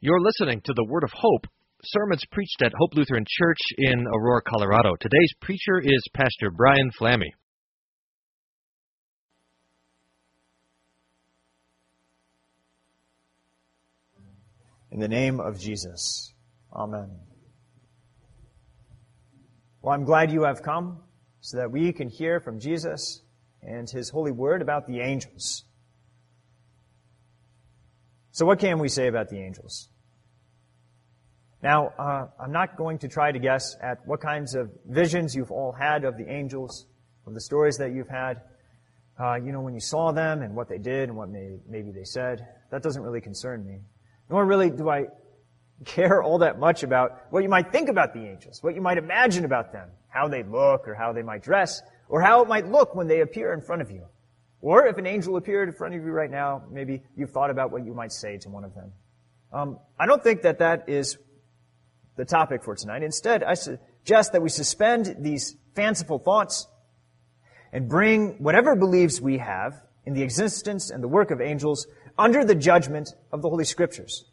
You're listening to the Word of Hope, sermons preached at Hope Lutheran Church in Aurora, Colorado. Today's preacher is Pastor Brian Flammy. In the name of Jesus. Amen. Well, I'm glad you have come so that we can hear from Jesus and his holy word about the angels. So what can we say about the angels? Now, uh, I'm not going to try to guess at what kinds of visions you've all had of the angels, of the stories that you've had, uh, you know, when you saw them and what they did and what may, maybe they said. That doesn't really concern me. Nor really do I care all that much about what you might think about the angels, what you might imagine about them, how they look or how they might dress, or how it might look when they appear in front of you. Or if an angel appeared in front of you right now, maybe you've thought about what you might say to one of them. Um, I don't think that that is the topic for tonight. Instead, I suggest that we suspend these fanciful thoughts and bring whatever beliefs we have in the existence and the work of angels under the judgment of the Holy Scriptures.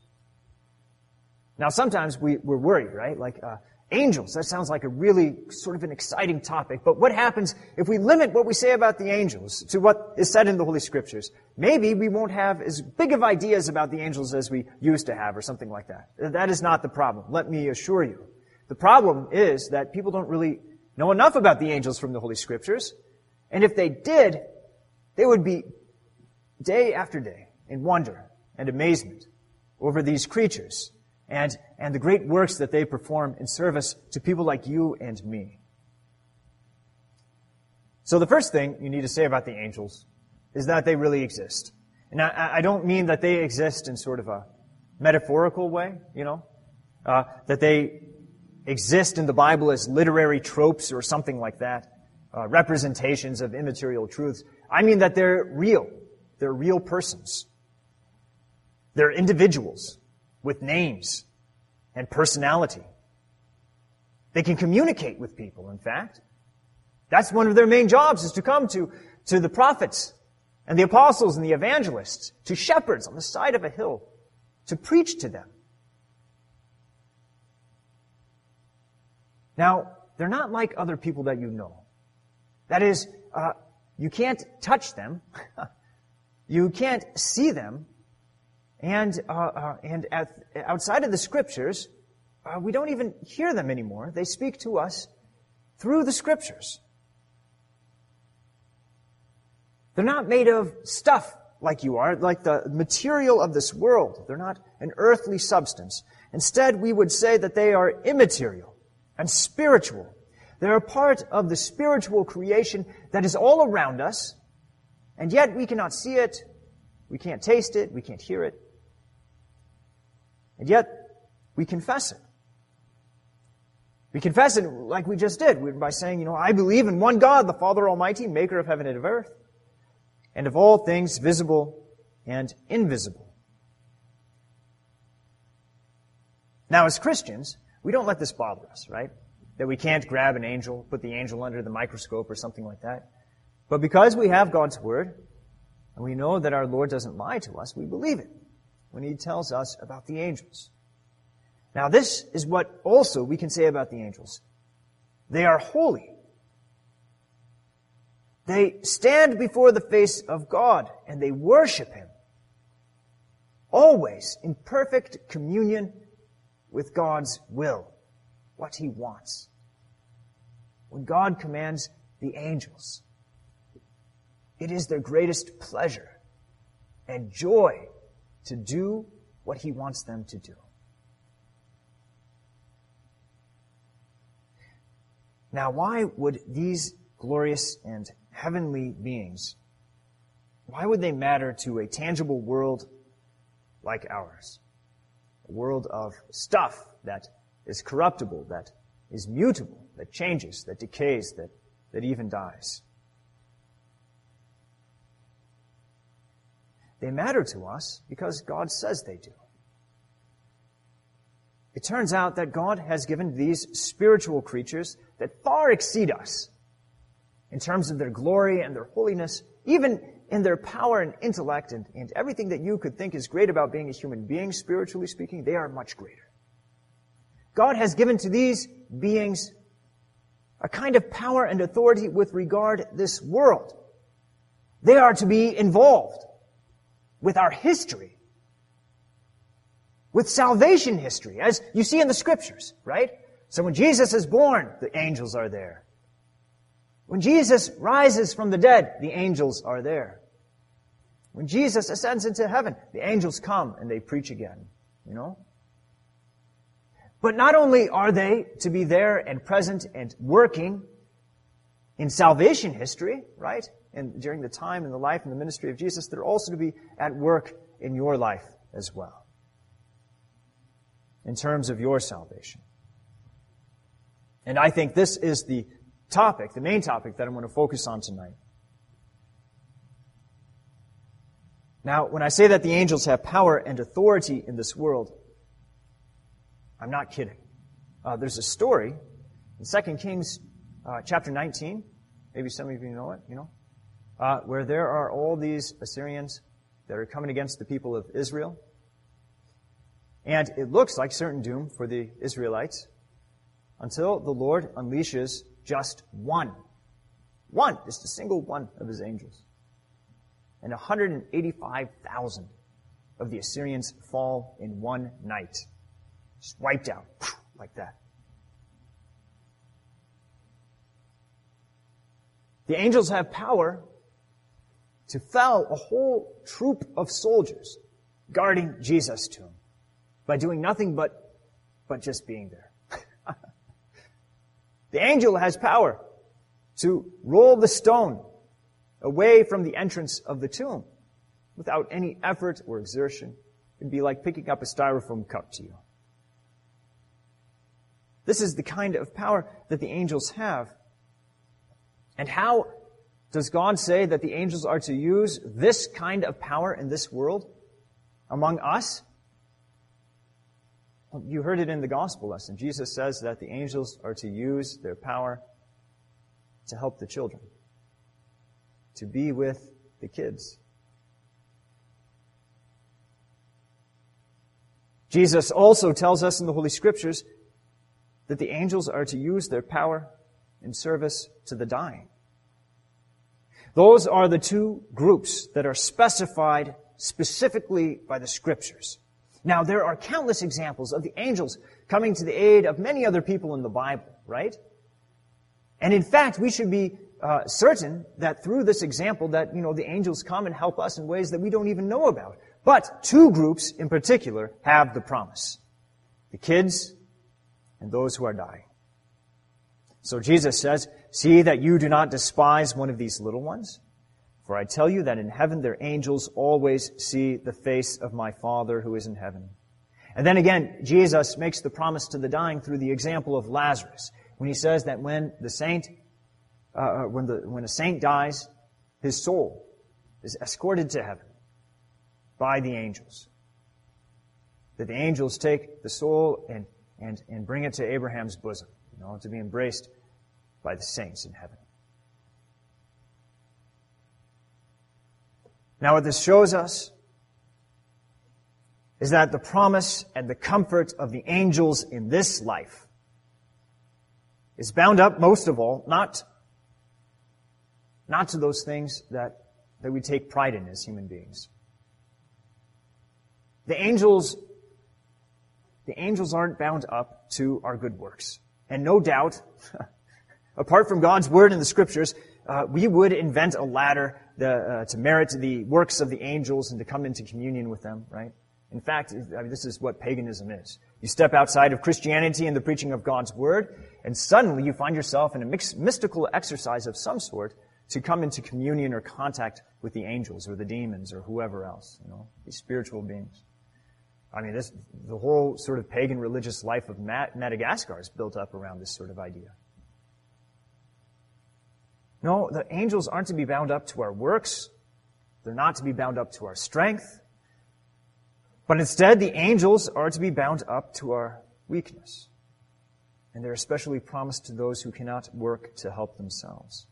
Now, sometimes we, we're worried, right? Like, uh, Angels, that sounds like a really sort of an exciting topic, but what happens if we limit what we say about the angels to what is said in the Holy Scriptures? Maybe we won't have as big of ideas about the angels as we used to have or something like that. That is not the problem, let me assure you. The problem is that people don't really know enough about the angels from the Holy Scriptures, and if they did, they would be day after day in wonder and amazement over these creatures and, and the great works that they perform in service to people like you and me. So the first thing you need to say about the angels is that they really exist. And I, I don't mean that they exist in sort of a metaphorical way, you know, uh, that they exist in the Bible as literary tropes or something like that, uh, representations of immaterial truths. I mean that they're real. They're real persons. They're individuals with names and personality. They can communicate with people, in fact. That's one of their main jobs is to come to, to the prophets and the apostles and the evangelists, to shepherds on the side of a hill, to preach to them. Now, they're not like other people that you know. That is, uh, you can't touch them. you can't see them. And, uh, uh, and at, outside of the scriptures, uh, we don't even hear them anymore. They speak to us through the scriptures. They're not made of stuff like you are, like the material of this world. They're not an earthly substance. Instead, we would say that they are immaterial and spiritual. They're a part of the spiritual creation that is all around us, and yet we cannot see it, we can't taste it, we can't hear it, and yet, we confess it. We confess it like we just did by saying, you know, I believe in one God, the Father Almighty, maker of heaven and of earth, and of all things visible and invisible. Now, as Christians, we don't let this bother us, right? That we can't grab an angel, put the angel under the microscope or something like that. But because we have God's Word, and we know that our Lord doesn't lie to us, we believe it when he tells us about the angels. Now, this is what also we can say about the angels. They are holy. They stand before the face of God and they worship Him. Always in perfect communion with God's will, what He wants. When God commands the angels, it is their greatest pleasure and joy to do what he wants them to do. Now, why would these glorious and heavenly beings, why would they matter to a tangible world like ours? A world of stuff that is corruptible, that is mutable, that changes, that decays, that, that even dies. They matter to us because God says they do. It turns out that God has given these spiritual creatures that far exceed us in terms of their glory and their holiness, even in their power and intellect and, and everything that you could think is great about being a human being, spiritually speaking, they are much greater. God has given to these beings a kind of power and authority with regard this world. They are to be involved with our history, with salvation history, as you see in the scriptures, right? So when Jesus is born, the angels are there. When Jesus rises from the dead, the angels are there. When Jesus ascends into heaven, the angels come and they preach again. You know? But not only are they to be there and present and working in salvation history, right? And during the time and the life and the ministry of Jesus, they're also to be at work in your life as well. In terms of your salvation. And I think this is the topic, the main topic that I'm going to focus on tonight. Now, when I say that the angels have power and authority in this world, I'm not kidding. Uh, there's a story in 2 Kings uh, chapter 19. Maybe some of you know it, you know, uh, where there are all these Assyrians that are coming against the people of Israel. And it looks like certain doom for the Israelites until the Lord unleashes just one. One, just a single one of his angels. And 185,000 of the Assyrians fall in one night. Just wiped out, like that. The angels have power to fell a whole troop of soldiers guarding Jesus' tomb by doing nothing but, but just being there. The angel has power to roll the stone away from the entrance of the tomb without any effort or exertion. It'd be like picking up a styrofoam cup to you. This is the kind of power that the angels have. And how does God say that the angels are to use this kind of power in this world among us? You heard it in the gospel lesson. Jesus says that the angels are to use their power to help the children, to be with the kids. Jesus also tells us in the Holy Scriptures that the angels are to use their power in service to the dying. Those are the two groups that are specified specifically by the Scriptures. Now, there are countless examples of the angels coming to the aid of many other people in the Bible, right? And in fact, we should be uh, certain that through this example that, you know, the angels come and help us in ways that we don't even know about. But two groups in particular have the promise. The kids and those who are dying. So Jesus says, see that you do not despise one of these little ones. For I tell you that in heaven their angels always see the face of my Father who is in heaven. And then again, Jesus makes the promise to the dying through the example of Lazarus, when he says that when the saint, uh, uh, when the when a saint dies, his soul is escorted to heaven by the angels. That the angels take the soul and and and bring it to Abraham's bosom, you know, to be embraced by the saints in heaven. Now, what this shows us is that the promise and the comfort of the angels in this life is bound up most of all, not, not to those things that, that we take pride in as human beings. The angels, the angels aren't bound up to our good works. And no doubt, apart from God's word in the scriptures, uh, we would invent a ladder the, uh, to merit the works of the angels and to come into communion with them, right? In fact, I mean, this is what paganism is. You step outside of Christianity and the preaching of God's Word, and suddenly you find yourself in a mix, mystical exercise of some sort to come into communion or contact with the angels or the demons or whoever else, you know, these spiritual beings. I mean, this, the whole sort of pagan religious life of Madagascar is built up around this sort of idea. No, the angels aren't to be bound up to our works. They're not to be bound up to our strength. But instead, the angels are to be bound up to our weakness. And they're especially promised to those who cannot work to help themselves.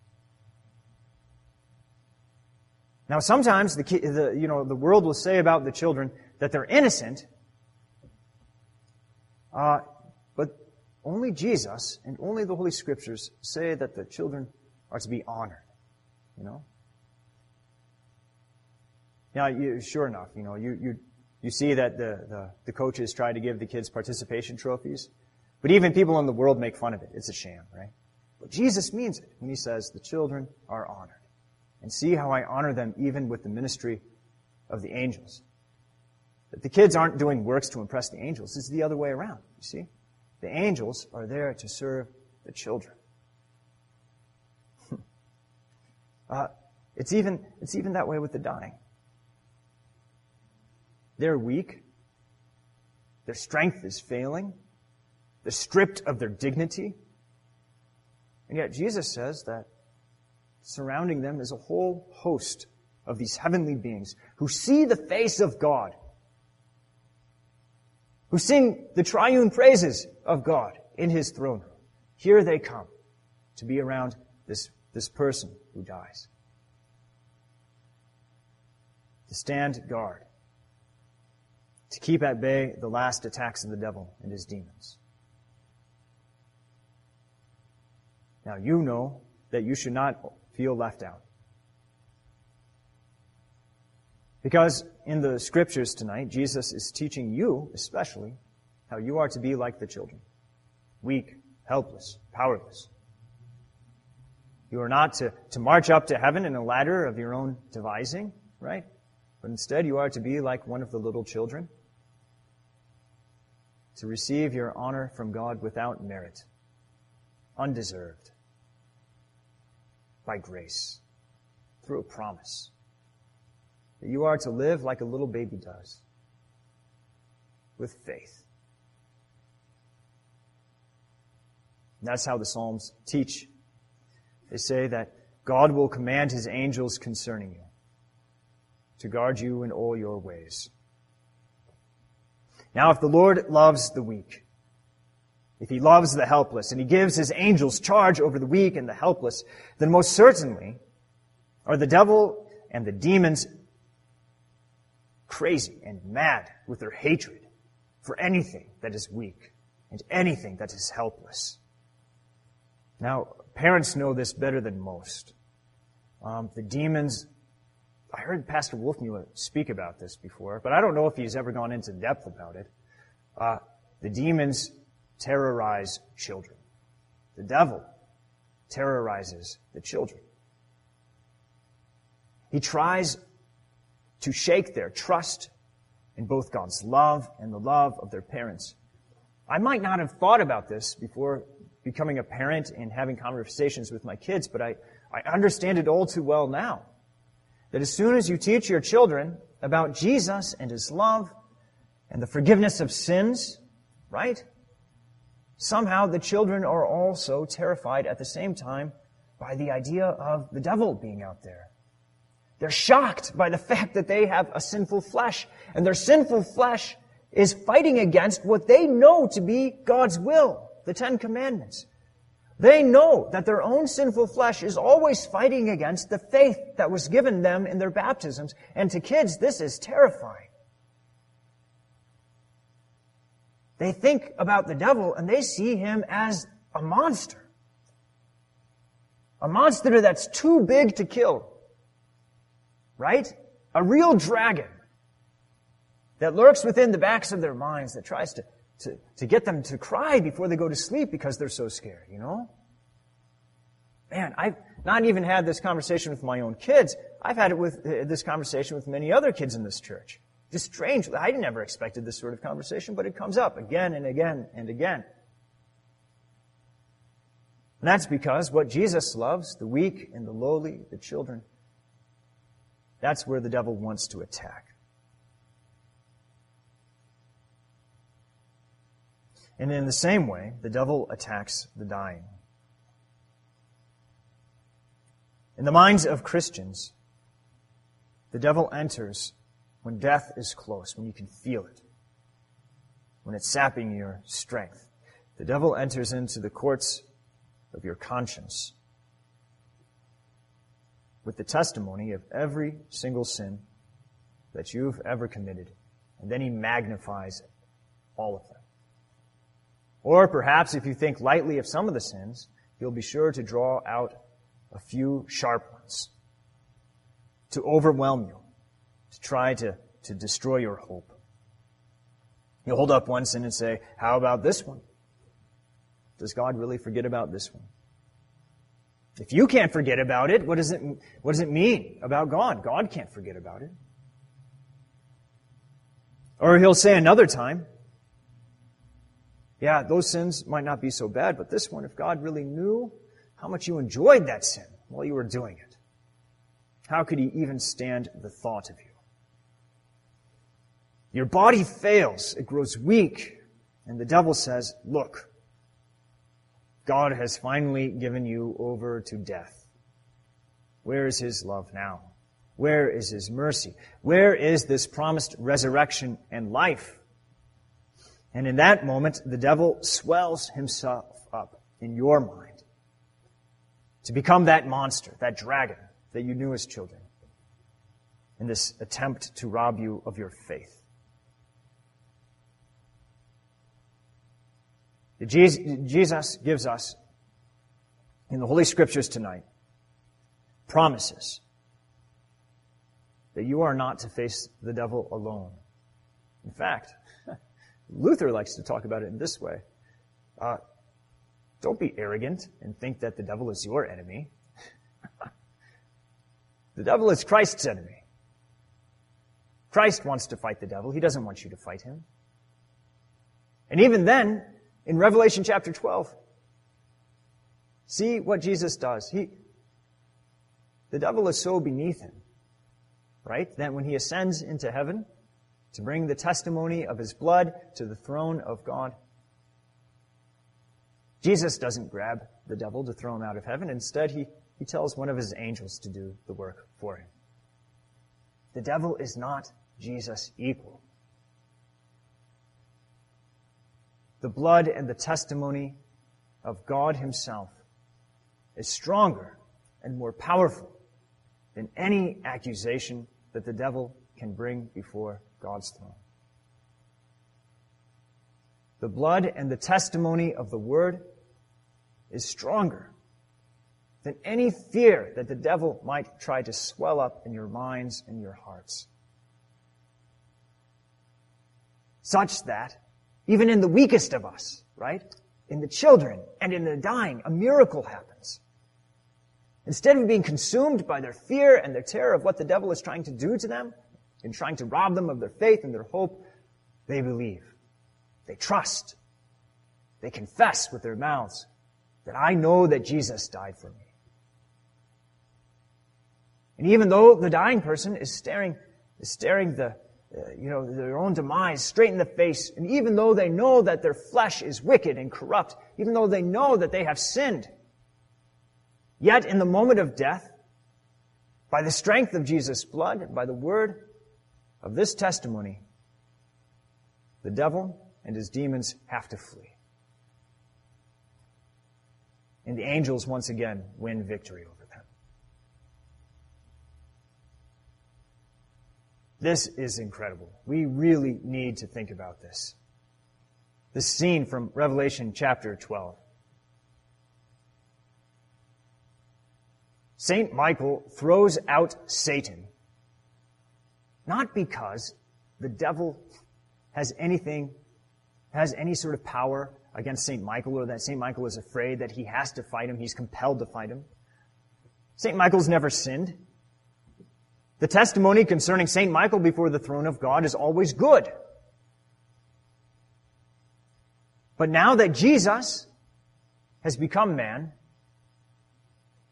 Now, sometimes the, the, you know, the world will say about the children that they're innocent, uh, but only Jesus and only the Holy Scriptures say that the children are to be honored. You know? Now, you, sure enough, you know, you, you, you see that the, the, the coaches try to give the kids participation trophies, but even people in the world make fun of it. It's a sham, right? But Jesus means it when he says the children are honored. And see how I honor them even with the ministry of the angels. That the kids aren't doing works to impress the angels. It's the other way around, you see? The angels are there to serve the children. Uh, it's even, it's even that way with the dying. They're weak. Their strength is failing. They're stripped of their dignity. And yet Jesus says that surrounding them is a whole host of these heavenly beings who see the face of God, who sing the triune praises of God in his throne room. Here they come to be around this, this person who dies. To stand guard to keep at bay the last attacks of the devil and his demons. Now you know that you should not feel left out. Because in the scriptures tonight, Jesus is teaching you, especially, how you are to be like the children. Weak, helpless, powerless. You are not to, to march up to heaven in a ladder of your own devising, right? But instead you are to be like one of the little children to receive your honor from God without merit, undeserved, by grace, through a promise that you are to live like a little baby does, with faith. And that's how the Psalms teach. They say that God will command his angels concerning you to guard you in all your ways. Now, if the Lord loves the weak, if he loves the helpless, and he gives his angels charge over the weak and the helpless, then most certainly are the devil and the demons crazy and mad with their hatred for anything that is weak and anything that is helpless. Now, parents know this better than most. Um, the demons I heard Pastor Wolfmueller speak about this before, but I don't know if he's ever gone into depth about it. Uh, the demons terrorize children. The devil terrorizes the children. He tries to shake their trust in both God's love and the love of their parents. I might not have thought about this before becoming a parent and having conversations with my kids, but I, I understand it all too well now that as soon as you teach your children about Jesus and His love and the forgiveness of sins, right? Somehow the children are also terrified at the same time by the idea of the devil being out there. They're shocked by the fact that they have a sinful flesh, and their sinful flesh is fighting against what they know to be God's will, the Ten Commandments. They know that their own sinful flesh is always fighting against the faith that was given them in their baptisms. And to kids, this is terrifying. They think about the devil and they see him as a monster. A monster that's too big to kill. Right? A real dragon that lurks within the backs of their minds that tries to to, to get them to cry before they go to sleep because they're so scared, you know? Man, I've not even had this conversation with my own kids. I've had it with uh, this conversation with many other kids in this church. Just strange. I never expected this sort of conversation, but it comes up again and again and again. And that's because what Jesus loves, the weak and the lowly, the children, that's where the devil wants to attack. And in the same way, the devil attacks the dying. In the minds of Christians, the devil enters when death is close, when you can feel it, when it's sapping your strength. The devil enters into the courts of your conscience. with the testimony of every single sin that you've ever committed, and then he magnifies all of them. Or perhaps if you think lightly of some of the sins, he'll be sure to draw out a few sharp ones to overwhelm you, to try to, to destroy your hope. You'll hold up one sin and say, how about this one? Does God really forget about this one? If you can't forget about it, what does it, what does it mean about God? God can't forget about it. Or he'll say another time, yeah, those sins might not be so bad, but this one, if God really knew how much you enjoyed that sin while you were doing it, how could he even stand the thought of you? Your body fails, it grows weak, and the devil says, look, God has finally given you over to death. Where is his love now? Where is his mercy? Where is this promised resurrection and life? And in that moment, the devil swells himself up in your mind to become that monster, that dragon that you knew as children in this attempt to rob you of your faith. Jesus gives us in the Holy Scriptures tonight promises that you are not to face the devil alone. In fact, Luther likes to talk about it in this way. Uh, don't be arrogant and think that the devil is your enemy. the devil is Christ's enemy. Christ wants to fight the devil. He doesn't want you to fight him. And even then, in Revelation chapter 12, see what Jesus does. He, the devil is so beneath him, right, that when he ascends into heaven to bring the testimony of his blood to the throne of God, Jesus doesn't grab the devil to throw him out of heaven. Instead, he, he tells one of his angels to do the work for him. The devil is not Jesus' equal. the blood and the testimony of God Himself is stronger and more powerful than any accusation that the devil can bring before God's throne. The blood and the testimony of the Word is stronger than any fear that the devil might try to swell up in your minds and your hearts. Such that even in the weakest of us, right? In the children and in the dying, a miracle happens. Instead of being consumed by their fear and their terror of what the devil is trying to do to them, and trying to rob them of their faith and their hope, they believe. They trust. They confess with their mouths that I know that Jesus died for me. And even though the dying person is staring, is staring the, uh, you know, their own demise straight in the face. And even though they know that their flesh is wicked and corrupt, even though they know that they have sinned, yet in the moment of death, by the strength of Jesus' blood, by the word of this testimony, the devil and his demons have to flee. And the angels once again win victory over them. This is incredible. We really need to think about this. This scene from Revelation chapter 12. Saint Michael throws out Satan, not because the devil has anything, has any sort of power against Saint Michael or that Saint Michael is afraid that he has to fight him, he's compelled to fight him. Saint Michael's never sinned. The testimony concerning St. Michael before the throne of God is always good. But now that Jesus has become man,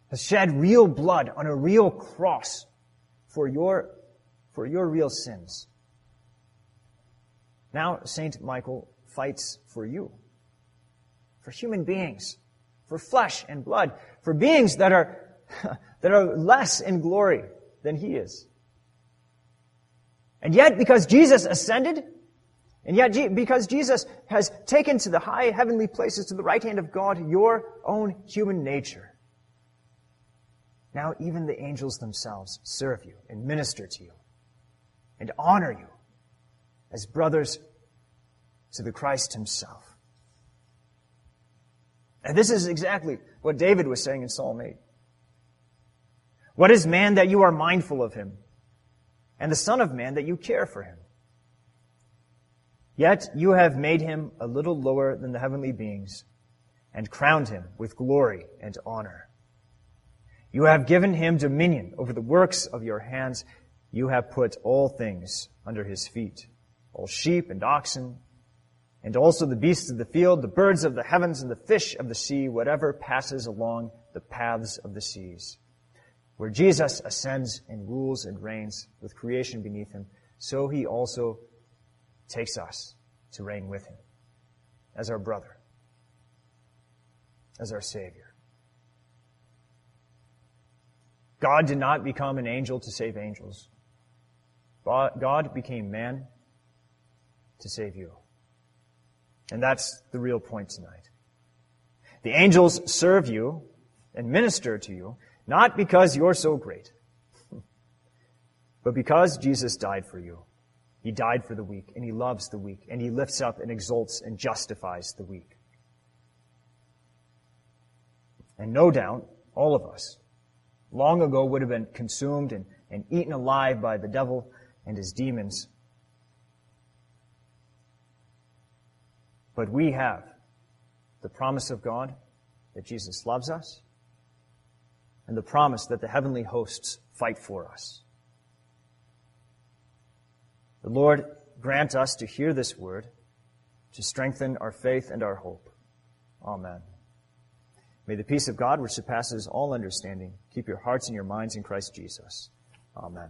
has shed real blood on a real cross for your, for your real sins. Now St. Michael fights for you, for human beings, for flesh and blood, for beings that are, that are less in glory than he is. And yet, because Jesus ascended, and yet because Jesus has taken to the high heavenly places to the right hand of God your own human nature, Now even the angels themselves serve you and minister to you and honor you as brothers to the Christ himself. And this is exactly what David was saying in Psalm 8. What is man that you are mindful of him? And the Son of Man that you care for him? Yet you have made him a little lower than the heavenly beings and crowned him with glory and honor. You have given him dominion over the works of your hands. You have put all things under his feet, all sheep and oxen, and also the beasts of the field, the birds of the heavens, and the fish of the sea, whatever passes along the paths of the seas. Where Jesus ascends and rules and reigns with creation beneath him, so he also takes us to reign with him as our brother, as our Savior. God did not become an angel to save angels. God became man to save you. And that's the real point tonight. The angels serve you and minister to you, not because you're so great, but because Jesus died for you. He died for the weak, and he loves the weak, and he lifts up and exalts and justifies the weak. And no doubt, all of us, long ago would have been consumed and, and eaten alive by the devil and his demons But we have the promise of God that Jesus loves us and the promise that the heavenly hosts fight for us. The Lord grant us to hear this word to strengthen our faith and our hope. Amen. May the peace of God, which surpasses all understanding, keep your hearts and your minds in Christ Jesus. Amen.